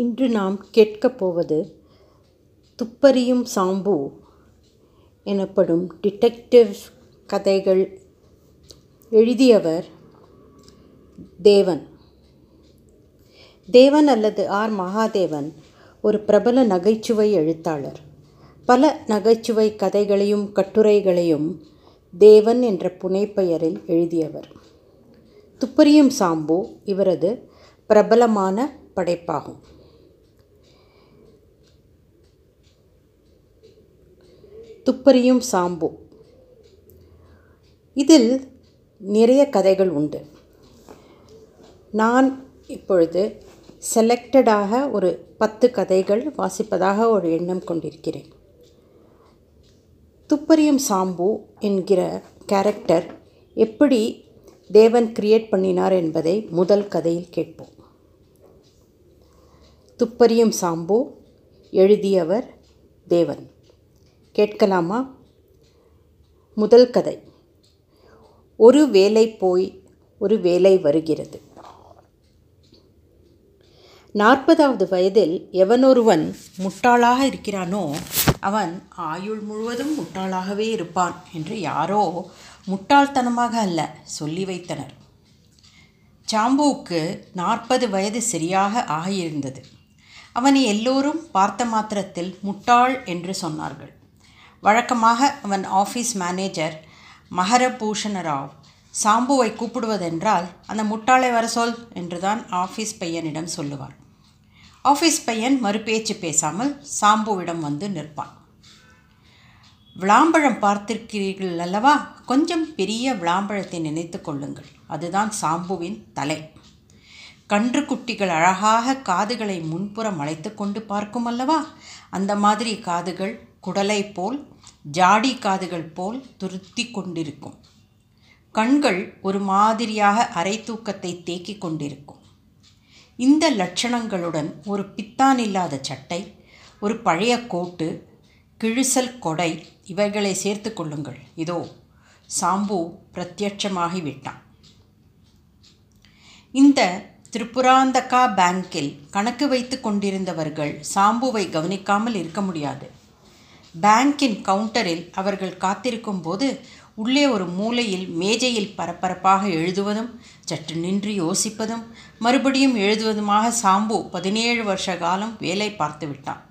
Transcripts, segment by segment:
இன்று நாம் கேட்கப் போவது துப்பறியும் சாம்பு எனப்படும் டிடெக்டிவ் கதைகள் எழுதியவர் தேவன். தேவன் அல்லது ஆர் மகாதேவன் ஒரு பிரபல நகைச்சுவை எழுத்தாளர். பல நகைச்சுவை கதைகளையும் கட்டுரைகளையும் தேவன் என்ற புனைப்பெயரில் எழுதியவர். துப்பறியும் சாம்பு இவரது பிரபலமான படைப்பாகும். துப்பறியும் சாம்பு. இதில் நிறைய கதைகள் உண்டு. நான் இப்பொழுது செலக்டடாக ஒரு பத்து கதைகள் வாசிப்பதாக ஒரு எண்ணம் கொண்டிருக்கிறேன். துப்பறியும் சாம்பு என்கிற கேரக்டர் எப்படி தேவன் கிரியேட் பண்ணினார் என்பதை முதல் கதையில் கேட்போம். துப்பறியும் சாம்பு எழுதியவர் தேவன். கேட்கலாமா? முதல் கதை. ஒரு வேலை போய் ஒரு வேலை வருகிறது. நாற்பதாவது வயதில் எவனொருவன் முட்டாளாக இருக்கிறானோ அவன் ஆயுள் முழுவதும் முட்டாளாகவே இருப்பான் என்று யாரோ முட்டாள்தனமாக அல்ல சொல்லி வைத்தனர். சாம்புவுக்கு நாற்பது வயது சரியாக ஆகியிருந்தது. அவனை எல்லோரும் பார்த்த மாத்திரத்தில் முட்டாள் என்று சொன்னார்கள். வழக்கமாக அவன் ஆஃபீஸ் மேனேஜர் மகரபூஷண ராவ் சாம்புவை கூப்பிடுவதென்றால் அந்த முட்டாளை வர சொல் என்றுதான் ஆஃபீஸ் பையனிடம் சொல்லுவார் ஆஃபீஸ் பையன் மறுபேச்சு பேசாமல் சாம்புவிடம் வந்து நிற்பான். விளாம்பழம் பார்த்திருக்கிறீர்கள் அல்லவா? கொஞ்சம் பெரிய விளாம்பழத்தை நினைத்து கொள்ளுங்கள். அதுதான் சாம்புவின் தலை. கன்று குட்டிகள் அழகாக காதுகளை முன்புறம் அழைத்து கொண்டு பார்க்கும் அல்லவா? அந்த மாதிரி காதுகள் குடலை போல் ஜாடி காதுகள் போல் துருத்தி கொண்டிருக்கும். கண்கள் ஒரு மாதிரியாக அரை தூக்கத்தை தேக்கி கொண்டிருக்கும். இந்த லட்சணங்களுடன் ஒரு பித்தான் இல்லாத சட்டை ஒரு பழைய கோட்டு கிழிசல் கொடை இவைகளை சேர்த்து கொள்ளுங்கள். இதோ சாம்பு பிரத்யட்சமாகிவிட்டான். இந்த திரிபுராந்தகா பேங்கில் கணக்கு வைத்து கொண்டிருந்தவர்கள் சாம்புவை கவனிக்காமல் இருக்க முடியாது. பேங்கின் கவுண்டரில் அவர்கள் காத்திருக்கும் போது உள்ளே ஒரு மூலையில் மேஜையில் பரபரப்பாக எழுதுவதும் சற்று நின்று யோசிப்பதும் மறுபடியும் எழுதுவதுமாக சாம்பு பதினேழு வருஷ காலம் வேலை பார்த்து விட்டான்.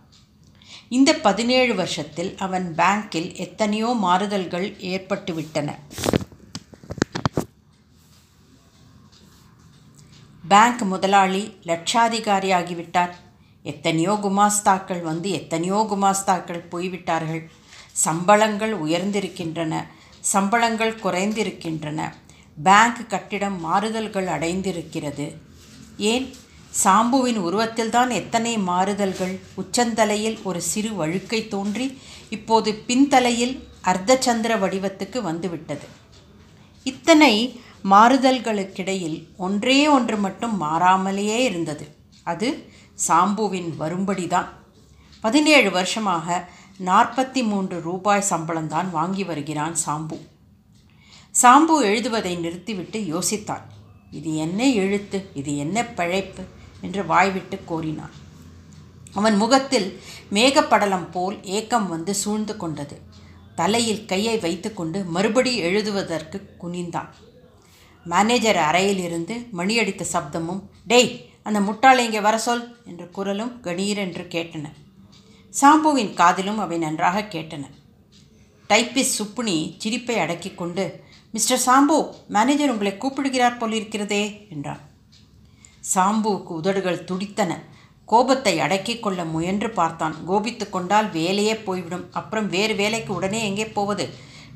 இந்த பதினேழு வருஷத்தில் அவன் பேங்கில் எத்தனையோ மாறுதல்கள் ஏற்பட்டுவிட்டன பேங்க் முதலாளி லட்சாதிகாரியாகிவிட்டார். எத்தனையோ குமாஸ்தாக்கள் வந்து எத்தனையோ குமாஸ்தாக்கள் போய்விட்டார்கள். சம்பளங்கள் உயர்ந்திருக்கின்றன. சம்பளங்கள் குறைந்திருக்கின்றன. பேங்க் கட்டிடம் மாறுதல்கள் அடைந்திருக்கிறது. ஏன்? சாம்புவின் உருவத்தில்தான் எத்தனை மாறுதல்கள்? உச்சந்தலையில் ஒரு சிறு வழுக்கை தோன்றி இப்போது பின்தலையில் அர்த்தச்சந்திர வடிவத்துக்கு வந்துவிட்டது. இத்தனை மாறுதல்களுக்கிடையில் ஒன்றே ஒன்று மட்டும் மாறாமலேயே இருந்தது. அது சாம்புவின் வரும்படிதான். பதினேழு வருஷமாக நாற்பத்தி மூன்று ரூபாய் சம்பளம்தான் வாங்கி வருகிறான் சாம்பு. சாம்பு எழுதுவதை நிறுத்திவிட்டு யோசித்தான். இது என்ன எழுத்து? இது என்ன பிழைப்பு? என்று வாய்விட்டு கோரினான். அவன் முகத்தில் மேகப்படலம் போல் ஏக்கம் வந்து சூழ்ந்து கொண்டது. தலையில் கையை வைத்துக்கொண்டு மறுபடி எழுதுவதற்கு குனிந்தான். மேனேஜர் அறையிலிருந்து மணியடித்த சப்தமும் டேய் அந்த முட்டாளை இங்கே வர சொல் என்ற குரலும் கணீரென்று கேட்டன. சாம்புவின் காதிலும் அவை நன்றாக கேட்டன. டைப்பிஸ் சுப்புனி சிரிப்பை அடக்கி கொண்டு மிஸ்டர் சாம்பு மேனேஜர் உங்களை கூப்பிடுகிறார் போலிருக்கிறதே என்றான். சாம்புவுக்கு உதடுகள் துடித்தன. கோபத்தை அடக்கி கொள்ள முயன்று பார்த்தான். கோபித்து கொண்டால் வேலையே போய்விடும். அப்புறம் வேறு வேலைக்கு உடனே எங்கே போவது?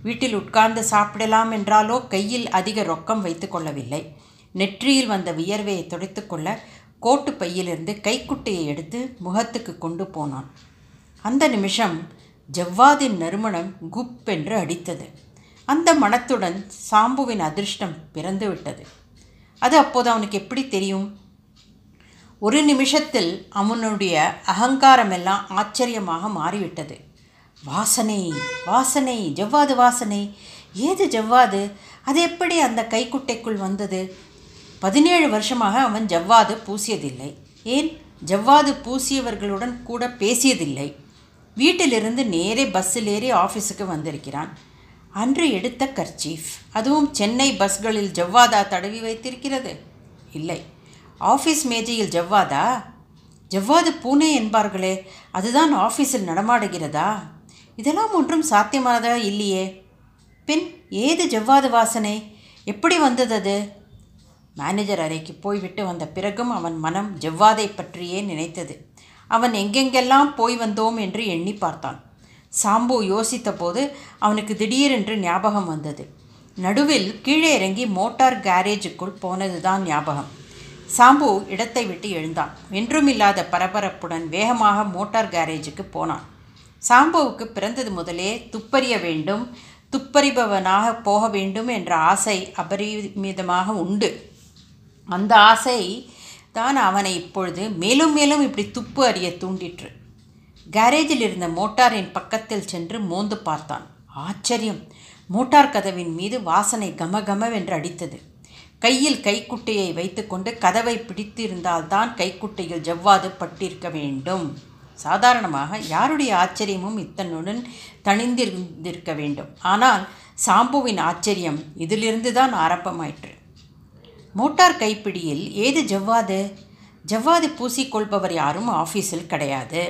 வீட்டில் உட்கார்ந்து சாப்பிடலாம் என்றாலோ கையில் அதிக ரொக்கம் வைத்து கொள்ளவில்லை. நெற்றியில் வந்த வியர்வையை துடைத்து கொள்ள கோட்டு பையிலிருந்து கைக்குட்டையை எடுத்து முகத்துக்கு கொண்டு போனான். அந்த நிமிஷம் ஜவ்வாதின் நறுமணம் குப் என்று அடித்தது. அந்த மனத்துடன் சாம்புவின் அதிர்ஷ்டம் பிறந்து விட்டது. அது அப்போது அவனுக்கு எப்படி தெரியும்? ஒரு நிமிஷத்தில் அவனுடைய அகங்காரமெல்லாம் ஆச்சரியமாக மாறிவிட்டது. வாசனை வாசனை ஜவ்வாது வாசனை. ஏது ஜவ்வாது? அது எப்படி அந்த கைக்குட்டைக்குள் வந்தது? பதினேழு வருஷமாக அவன் ஜவ்வாது பூசியதில்லை. ஏன்? ஜவ்வாது பூசியவர்களுடன் கூட பேசியதில்லை. வீட்டிலிருந்து நேரே பஸ்ஸில் ஏறி ஆஃபீஸுக்கு வந்திருக்கிறான். அன்று எடுத்த கர்ச்சீஃப். அதுவும் சென்னை பஸ்களில் ஜவ்வாதா தடவி வைத்திருக்கிறது? இல்லை. ஆஃபீஸ் மேஜையில் ஜவ்வாதா? ஜவ்வாது பூனே என்பார்களே அதுதான் ஆஃபீஸில் நடமாடுகிறதா? இதெல்லாம் ஒன்றும் சாத்தியமானதா இல்லையே? பின் ஏது ஜவ்வாது வாசனை? எப்படி வந்தது அது மேனேஜர் அறைக்கு போய்விட்டு வந்த பிறகும் அவன் மனம் ஜவ்வாதை பற்றியே நினைத்தது. அவன் எங்கெங்கெல்லாம் போய் வந்தோம் என்று எண்ணி பார்த்தான். சாம்பு யோசித்தபோது அவனுக்கு திடீரென்று ஞாபகம் வந்தது. நடுவில் கீழே இறங்கி மோட்டார் கேரேஜுக்குள் போனதுதான் ஞாபகம். சாம்பு இடத்தை விட்டு எழுந்தான். என்றுமில்லாத பரபரப்புடன் வேகமாக மோட்டார் கேரேஜுக்கு போனான். சாம்புவுக்கு பிறந்தது முதலே துப்பறிய வேண்டும் துப்பறிபவனாக போக வேண்டும் என்ற ஆசை அபரிமிதமாக உண்டு. அந்த ஆசை தான் அவனை இப்பொழுது மேலும் மேலும் இப்படி துப்பு அறிய தூண்டிற்று. கேரேஜில் இருந்த மோட்டாரின் பக்கத்தில் சென்று மோந்து பார்த்தான். ஆச்சரியம்! மோட்டார் கதவின் மீது வாசனை கமகமவென்று அடித்தது. கையில் கைக்குட்டையை வைத்துக்கொண்டு கதவை பிடித்திருந்தால்தான் கைக்குட்டையில் ஜவ்வாது பட்டிருக்க வேண்டும். சாதாரணமாக யாருடைய ஆச்சரியமும் இத்தனுடன் தணிந்திருந்திருக்க வேண்டும். ஆனால் சாம்புவின் ஆச்சரியம் இதிலிருந்து தான் ஆரம்பமாயிற்று. மோட்டார் கைப்பிடியில் ஏது ஜவ்வாது? ஜவ்வாது பூசிக்கொள்பவர் யாரும் ஆஃபீஸில் கிடையாது.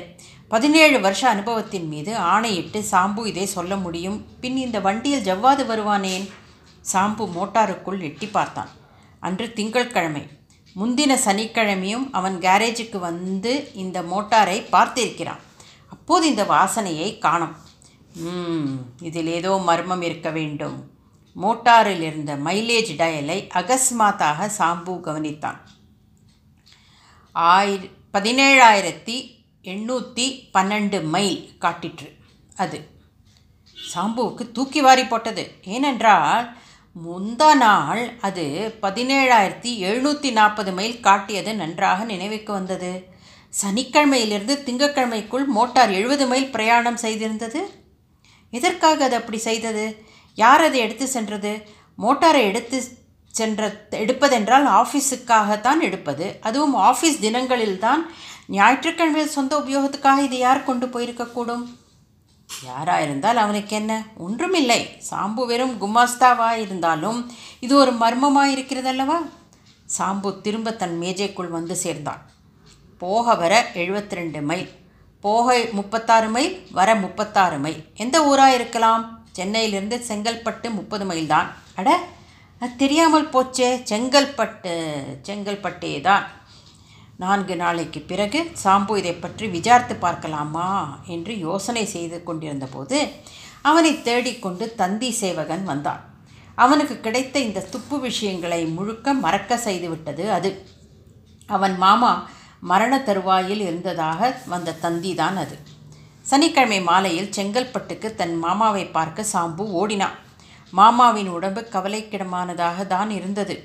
பதினேழு வருஷ அனுபவத்தின் மீது ஆணையிட்டு சாம்பு இதை சொல்ல முடியும். பின் இந்த வண்டியில் ஜவ்வாது வருவானேன்? சாம்பு மோட்டாருக்குள் எட்டி பார்த்தான். அன்று திங்கட்கிழமை முந்தின சனிக்கிழமையும் அவன் கேரேஜுக்கு வந்து இந்த மோட்டாரை பார்த்திருக்கிறான். அப்போது இந்த வாசனையை காணும். இதில் ஏதோ மர்மம் இருக்க வேண்டும். மோட்டாரில் இருந்த மைலேஜ் டயலை அகஸ்மாத்தாக சாம்பு கவனித்தான். ஆயிர பதினேழாயிரத்தி எண்ணூற்றி பன்னெண்டு மைல் காட்டிற்று. அது சாம்புவுக்கு தூக்கி வாரி போட்டது. ஏனென்றால் முந்தா நாள் அது பதினேழாயிரத்தி எழுநூற்றி நாற்பது மைல் காட்டியது நன்றாக நினைவுக்கு வந்தது. சனிக்கிழமையிலிருந்து திங்கக்கிழமைக்குள் மோட்டார் எழுபது மைல் பிரயாணம் செய்திருந்தது. எதற்காக அது அப்படி செய்தது? யார் அதை எடுத்து சென்றது? மோட்டாரை எடுத்து சென்ற எடுப்பதென்றால் ஆஃபீஸுக்காகத்தான் எடுப்பது. அதுவும் ஆஃபீஸ் தினங்களில்தான். ஞாயிற்றுக்கிழமை சொந்த உபயோகத்துக்காக இதை யார் கொண்டு போயிருக்கக்கூடும்? யாராயிருந்தால் அவனுக்கு என்ன ஒன்றுமில்லை. சாம்பு வெறும் குமாஸ்தாவாக இருந்தாலும் இது ஒரு மர்மமாக இருக்கிறதல்லவா சாம்பு திரும்ப தன் மேஜைக்குள் வந்து சேர்ந்தான். போக வர எழுபத்தி ரெண்டு மைல். போக முப்பத்தாறு மைல் வர முப்பத்தாறு மைல். எந்த ஊராக இருக்கலாம்? சென்னையிலிருந்து செங்கல்பட்டு முப்பது மைல் தான். அட தெரியாமல் போச்சே. செங்கல்பட்டு செங்கல்பட்டே தான் நான்கு நாளைக்கு பிறகு சாம்பு இதை பற்றி விசாரித்து பார்க்கலாமா என்று யோசனை செய்து கொண்டிருந்தபோது அவனை தேடிக்கொண்டு தந்தி சேவகன் வந்தான். அவனுக்கு கிடைத்த இந்த துப்பு விஷயங்களை முழுக்க மறக்க செய்துவிட்டது அது. அவன் மாமா மரண தருவாயில் இருந்ததாக வந்த தந்தி தான் அது. சனிக்கிழமை மாலையில் செங்கல்பட்டுக்கு தன் மாமாவை பார்க்க சாம்பு ஓடினான். மாமாவின் உடம்பு கவலைக்கிடமானதாக தான் இருந்தது.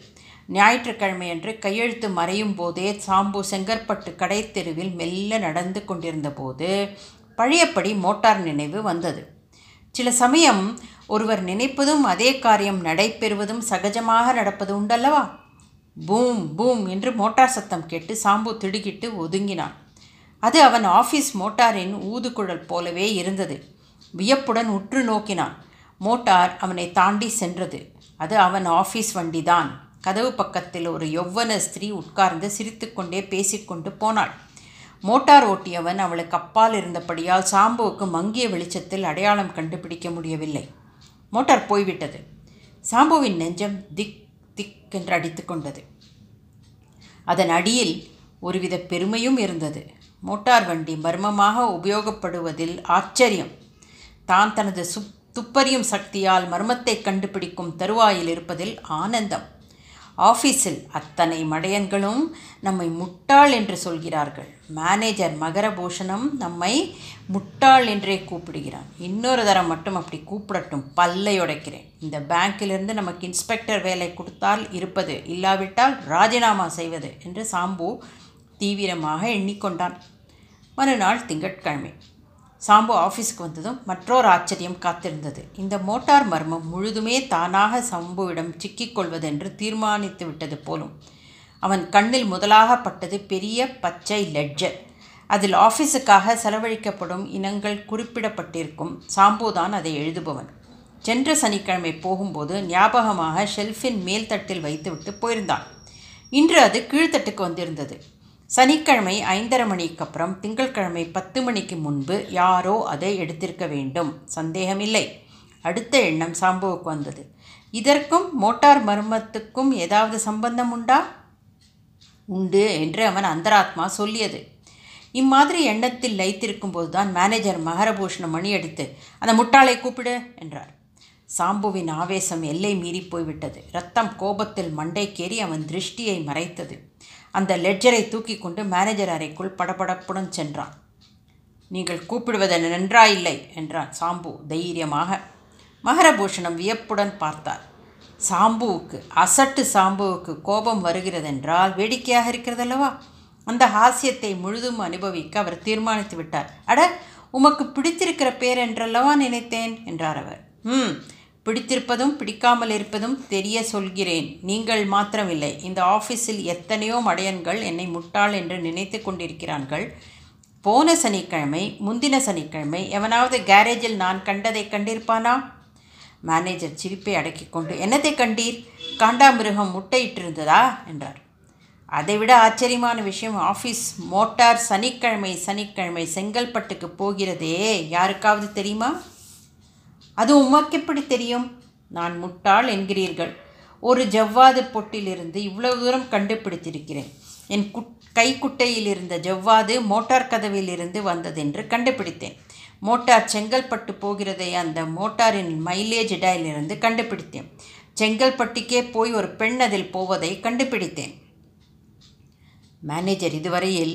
ஞாயிற்றுக்கிழமையன்று கையெழுத்து மறையும் போதே சாம்பு செங்கற்பட்டு கடை தெருவில் மெல்ல நடந்து கொண்டிருந்த போது பழையபடி மோட்டார் நினைவு வந்தது. சில சமயம் ஒருவர் நினைப்பதும் அதே காரியம் நடைபெறுவதும் சகஜமாக நடப்பது உண்டல்லவா? பூம் பூம் என்று மோட்டார் சத்தம் கேட்டு சாம்பு திடுக்கிட்டு ஒதுங்கினான். அது அவன் ஆஃபீஸ் மோட்டாரின் ஊதுகுழல் போலவே இருந்தது. வியப்புடன் உற்று நோக்கினான். மோட்டார் அவனை தாண்டி சென்றது. அது அவன் ஆஃபீஸ் வண்டிதான். கதவு பக்கத்தில் ஒரு யௌவன ஸ்திரீ உட்கார்ந்து சிரித்துக்கொண்டே பேசிக்கொண்டு போனாள். மோட்டார் ஓட்டியவன் அவளுக்கு அப்பால் இருந்தபடியால் சாம்புவுக்கு மங்கிய வெளிச்சத்தில் அடையாளம் கண்டுபிடிக்க முடியவில்லை. மோட்டார் போய்விட்டது. சாம்புவின் நெஞ்சம் திக் திக் என்று அடித்து கொண்டது. அதன் அடியில் ஒருவித பெருமையும் இருந்தது. மோட்டார் வண்டி மர்மமாக உபயோகப்படுவதில் ஆச்சரியம். தான் தனது சுப் துப்பறியும் சக்தியால் மர்மத்தை கண்டுபிடிக்கும் தருவாயில் இருப்பதில் ஆனந்தம். ஆஃபீஸில் அத்தனை மடையன்களும் நம்மை முட்டாள் என்று சொல்கிறார்கள். மேனேஜர் மகரபூஷணம் நம்மை முட்டாள் என்றே கூப்பிடுகிறான். இன்னொரு தரம் மட்டும் அப்படி கூப்பிடட்டும் பல்லை உடைக்கிறேன். இந்த பேங்க்கிலிருந்து நமக்கு இன்ஸ்பெக்டர் வேலை கொடுத்தால் இருப்பது இல்லாவிட்டால் ராஜினாமா செய்வது என்று சாம்பு தீவிரமாக எண்ணிக்கொண்டான். மறுநாள் திங்கட்கிழமை. சாம்பு ஆஃபீஸ்க்கு வந்ததும் மற்றொரு ஆச்சரியம் காத்திருந்தது. இந்த மோட்டார் மர்மம் முழுதுமே தானாக சம்புவிடம் சிக்கிக்கொள்வதென்று தீர்மானித்து விட்டது போலும். அவன் கண்ணில் முதலாக பட்டது பெரிய பச்சை லெட்ஜர். அதில் ஆஃபீஸுக்காக செலவழிக்கப்படும் இனங்கள் குறிப்பிடப்பட்டிருக்கும். சாம்புதான் அதை எழுதுபவன். சென்ற சனிக்கிழமை போகும்போது ஞாபகமாக ஷெல்ஃபின் மேல் தட்டில் வைத்துவிட்டு போயிருந்தான். இன்று அது கீழ்த்தட்டுக்கு வந்திருந்தது. சனிக்கிழமை ஐந்தரை மணிக்கு அப்புறம் திங்கட்கிழமை பத்து மணிக்கு முன்பு யாரோ அதை எடுத்திருக்க வேண்டும். சந்தேகமில்லை. அடுத்த எண்ணம் சாம்புவுக்கு வந்தது. இதற்கும் மோட்டார் மர்மத்துக்கும் ஏதாவது சம்பந்தம் உண்டா? உண்டு என்று அவன் அந்தராத்மா சொல்லியது. இம்மாதிரி எண்ணத்தில் லைத்திருக்கும் போதுதான் மேனேஜர் மகரபூஷணம் மணி எடுத்து அந்த முட்டாளை கூப்பிடு என்றார். சாம்புவின் ஆவேசம் எல்லை மீறி போய்விட்டது. ரத்தம் கோபத்தில் மண்டைக்கேறி அவன் திருஷ்டியை மறைத்தது. அந்த லெட்ஜரை தூக்கி கொண்டு மேனேஜர் அறைக்குள் படபடப்புடன் சென்றான். நீங்கள் கூப்பிடுவது நன்றாயில்லை என்றான் சாம்பு தைரியமாக. மகரபூஷணம் வியப்புடன் பார்த்தார் சாம்புவுக்கு அசட்டு சாம்புவுக்கு கோபம் வருகிறதென்றால் வேடிக்கையாக இருக்கிறதல்லவா? அந்த ஹாஸ்யத்தை முழுதும் அனுபவிக்க அவர் தீர்மானித்து விட்டார். அட உமக்கு பிடித்திருக்கிற பேர் என்றல்லவா நினைத்தேன்? என்றார் அவர். ம் பிடித்திருப்பதும் பிடிக்காமல் இருப்பதும் தெரிய சொல்கிறேன். நீங்கள் மாத்திரமில்லை. இந்த ஆஃபீஸில் எத்தனையோ மடையன்கள் என்னை முட்டாள் என்று நினைத்து கொண்டிருக்கிறார்கள். போன சனிக்கிழமை முந்தின சனிக்கிழமை எவனாவது கேரேஜில் நான் கண்டதை கண்டிருப்பானா? மேனேஜர் சிரிப்பை அடக்கிக் கொண்டு என்னத்தை கண்டீர்? காண்டாமிருகம் முட்டையிட்டிருந்ததா? என்றார். அதைவிட ஆச்சரியமான விஷயம் ஆஃபீஸ் மோட்டார் சனிக்கிழமை சனிக்கிழமை செங்கல்பட்டுக்கு போகிறதே. யாருக்காவது தெரியுமா? அது உமக்கு எப்படி தெரியும்? நான் முட்டாள் என்கிறீர்கள். ஒரு ஜவ்வாது பொட்டிலிருந்து இவ்வளவு தூரம் கண்டுபிடித்திருக்கிறேன். என் குட் கைக்குட்டையில் இருந்த ஜவ்வாது மோட்டார் கதவிலிருந்து வந்ததென்று கண்டுபிடித்தேன். மோட்டார் செங்கல்பட்டு போகிறதை அந்த மோட்டாரின் மைலேஜ் இடையிலிருந்து கண்டுபிடித்தேன். செங்கல்பட்டுக்கே போய் ஒரு பெண் அதில் போவதை கண்டுபிடித்தேன். மேனேஜர் இதுவரையில்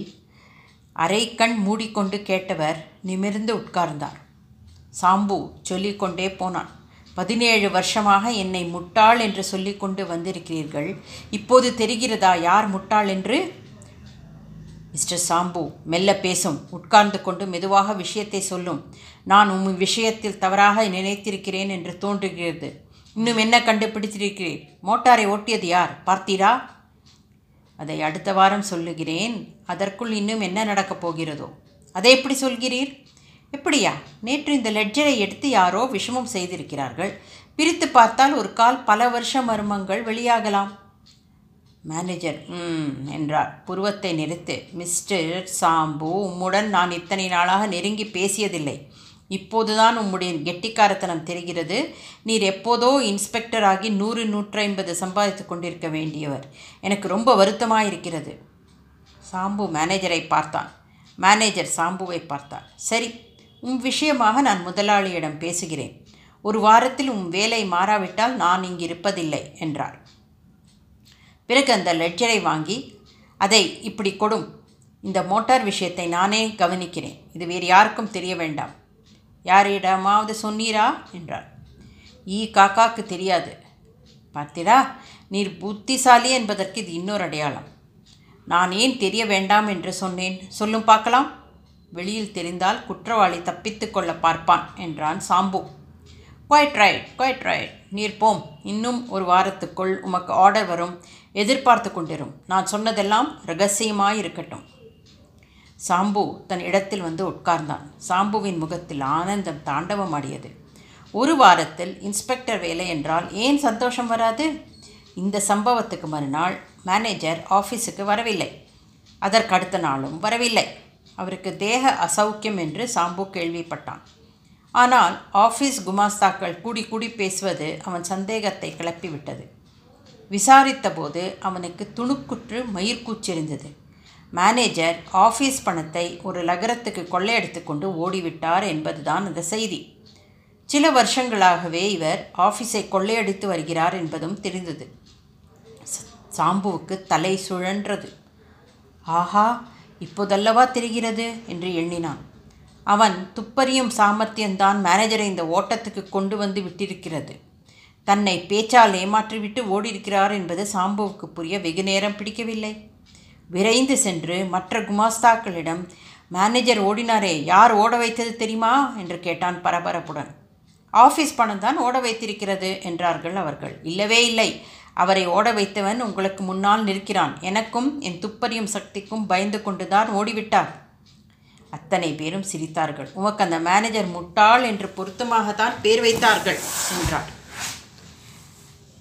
அரை கண் மூடிக்கொண்டு கேட்டவர் நிமிர்ந்து உட்கார்ந்தார். சாம்பு சொல்லிக்கொண்டே போனான். பதினேழு வருஷமாக என்னை முட்டாள் என்று சொல்லிக்கொண்டு வந்திருக்கிறீர்கள். இப்போது தெரிகிறதா யார் முட்டாள் என்று? மிஸ்டர் சாம்பு மெல்ல பேசும். உட்கார்ந்து கொண்டு மெதுவாக விஷயத்தை சொல்லும். நான் உம் விஷயத்தில் தவறாக நினைத்திருக்கிறேன் என்று தோன்றுகிறது. இன்னும் என்ன கண்டுபிடித்திருக்கிறேன் மோட்டாரை ஓட்டியது யார்? பார்த்தீரா? அதை அடுத்த வாரம் சொல்லுகிறேன். அதற்குள் இன்னும் என்ன நடக்கப் போகிறதோ? அதை எப்படி சொல்கிறீர்? எப்படியா? நேற்று இந்த லெட்ஜரை எடுத்து யாரோ விஷமம் செய்திருக்கிறார்கள். பிரித்து பார்த்தால் ஒரு கால் பல வருஷ மர்மங்கள் வெளியாகலாம். மேனேஜர் ம் என்றார். புருவத்தை நிறுத்து மிஸ்டர் சாம்பு உம்முடன் நான் இத்தனை நாளாக நெருங்கி பேசியதில்லை. இப்போதுதான் உம்முடைய கெட்டிக்காரத்தனம் தெரிகிறது. நீர் எப்போதோ இன்ஸ்பெக்டர் ஆகி நூறு நூற்றைம்பது சம்பாதித்து கொண்டிருக்க வேண்டியவர். எனக்கு ரொம்ப வருத்தமாக இருக்கிறது சாம்பு மேனேஜரை பார்த்தான். மேனேஜர் சாம்புவை பார்த்தார். சரி உம் விஷயமாக நான் முதலாளியிடம் பேசுகிறேன். ஒரு வாரத்தில் உம் வேலை மாறாவிட்டால் நான் இங்கிருப்பதில்லை என்றார். பிறகு அந்த லெட்ஜரை வாங்கி அதை இப்படி கொடும். இந்த மோட்டார் விஷயத்தை நானே கவனிக்கிறேன். இது வேறு யாருக்கும் தெரிய வேண்டாம். யாரிடமாவது சொன்னீரா? என்றார். ஈ காக்காக்கு தெரியாது. பார்த்தீரா நீர் புத்திசாலி என்பதற்கு இது இன்னொரு அடையாளம். நான் ஏன் தெரிய வேண்டாம் என்று சொன்னேன்? சொல்லும் பார்க்கலாம். வெளியில் தெரிந்தால் குற்றவாளி தப்பித்து கொள்ள பார்ப்பான் என்றான் Sambu. Quite right quite right நீர் போம் இன்னும் ஒரு வாரத்துக்குள் உமக்கு ஆர்டர் வரும். எதிர்பார்த்து கொண்டிரும். நான் சொன்னதெல்லாம் ரகசியமாக இருக்கட்டும் சாம்பு தன் இடத்தில் வந்து உட்கார்ந்தான். சாம்புவின் முகத்தில் ஆனந்தம் தாண்டவமாடியது. ஒரு வாரத்தில் இன்ஸ்பெக்டர் வேலை என்றால் ஏன் சந்தோஷம் வராது? இந்த சம்பவத்துக்கு மறுநாள் மேனேஜர் ஆஃபீஸுக்கு வரவில்லை. அதற்கு அடுத்த நாளும் வரவில்லை. அவருக்கு தேக அசௌக்கியம் என்று சாம்பு கேள்விப்பட்டான். ஆனால் ஆஃபீஸ் குமாஸ்தாக்கள் கூடி கூடி பேசுவது அவன் சந்தேகத்தை கிளப்பிவிட்டது. விசாரித்தபோது அவனுக்கு துணுக்குற்று மயிர்கூச்செறிந்தது மேனேஜர் ஆஃபீஸ் பணத்தை ஒரு நகரத்துக்கு கொள்ளையடித்து கொண்டு ஓடிவிட்டார் என்பதுதான் அந்த செய்தி. சில வருஷங்களாகவே இவர் ஆஃபீஸை கொள்ளையடித்து வருகிறார் என்பதும் தெரிந்தது. சாம்புவுக்கு தலை சுழன்றது. ஆஹா! இப்போதல்லவா தெரிகிறது? என்று எண்ணினான். அவன் துப்பறியும் சாமர்த்தியம்தான் மேனேஜரை இந்த ஓட்டத்துக்கு கொண்டு வந்து விட்டிருக்கிறது. தன்னை பேச்சால் ஏமாற்றிவிட்டு ஓடியிருக்கிறார் என்பது சாம்புவுக்கு புரிய வெகு நேரம் பிடிக்கவில்லை. விரைந்து சென்று மற்ற குமாஸ்தாக்களிடம் மேனேஜர் ஓடினாரே யார் ஓட வைத்தது தெரியுமா? என்று கேட்டான் பரபரப்புடன். ஆஃபீஸ் பணம் தான் ஓட வைத்திருக்கிறது என்றார்கள் அவர்கள். இல்லவே இல்லை. அவரை ஓட வைத்தவன் உங்களுக்கு முன்னால் நிற்கிறான். எனக்கும் என் துப்பறியும் சக்திக்கும் பயந்து கொண்டுதான் ஓடிவிட்டார். அத்தனை பேரும் சிரித்தார்கள். உமக்கு அந்த மேனேஜர் முட்டாள் என்று பொருத்தமாகத்தான் பேர் வைத்தார்கள் என்றார்.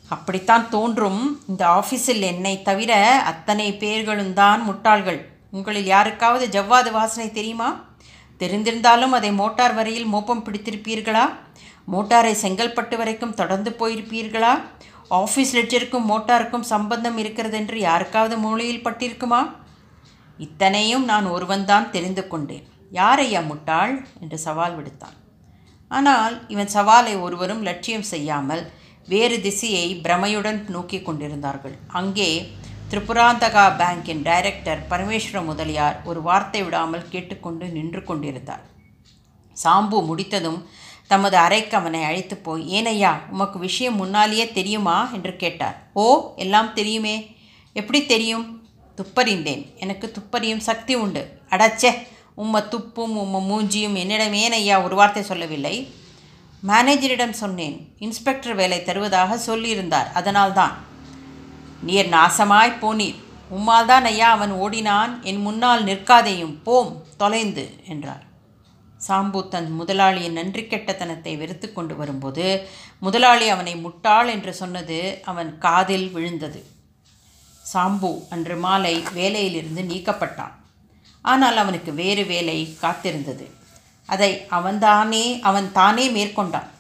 அப்படித்தான் தோன்றும். இந்த ஆஃபீஸில் என்னை தவிர அத்தனை பேர்களும் தான் முட்டாள்கள். உங்களில் யாருக்காவது ஜவ்வாது வாசனை தெரியுமா? தெரிந்திருந்தாலும் அதை மோட்டார் வரையில் மோப்பம் பிடித்திருப்பீர்களா? மோட்டாரை செங்கல்பட்டு வரைக்கும் தொடர்ந்து போயிருப்பீர்களா? ஆஃபீஸ் லெட்ஜருக்கும் மோட்டாருக்கும் சம்பந்தம் இருக்கிறது என்று யாருக்காவது மூலையில் பட்டிருக்குமா? இத்தனையும் நான் ஒருவன்தான் தெரிந்து கொண்டேன். யாரையா முட்டாள்? என்று சவால் விடுத்தான். ஆனால் இவன் சவாலை ஒருவரும் லட்சியம் செய்யாமல் வேறு திசையை பிரமையுடன் நோக்கி கொண்டிருந்தார்கள். அங்கே திரிபுராந்தகா பேங்கின் டைரக்டர் பரமேஸ்வர முதலியார் ஒரு வார்த்தை விடாமல் கேட்டுக்கொண்டு நின்று கொண்டிருந்தார். சாம்பு முடித்ததும் தமது அறைக்கு அவனை அழைத்து போய் ஏனையா உமக்கு விஷயம் முன்னாலேயே தெரியுமா? என்று கேட்டார். ஓ எல்லாம் தெரியுமே. எப்படி தெரியும்? துப்பறிந்தேன். எனக்கு துப்பறியும் சக்தி உண்டு. அடச்சே உம்ம துப்பும் உம்ம மூஞ்சியும் என்னிடம் ஏனையா ஒரு வார்த்தை சொல்லவில்லை. மேனேஜரிடம் சொன்னேன். இன்ஸ்பெக்டர் வேலை தருவதாக சொல்லியிருந்தார். அதனால்தான் நீர் நாசமாய் போனீர். உம்மால்தான் ஐயா அவன் ஓடினான். என் முன்னால் நிற்காதையும். போம் தொலைந்து என்றார். சாம்பு தன் முதலாளியின் நன்றி கெட்டத்தனத்தை வெறுத்து கொண்டு வரும்போது முதலாளி அவனை முட்டாள் என்று சொன்னது அவன் காதில் விழுந்தது. சாம்பு அன்று மாலை வேலையிலிருந்து நீக்கப்பட்டான். ஆனால் அவனுக்கு வேறு வேலை காத்திருந்தது. அதை அவன்தானே அவன் தானே மேற்கொண்டான்.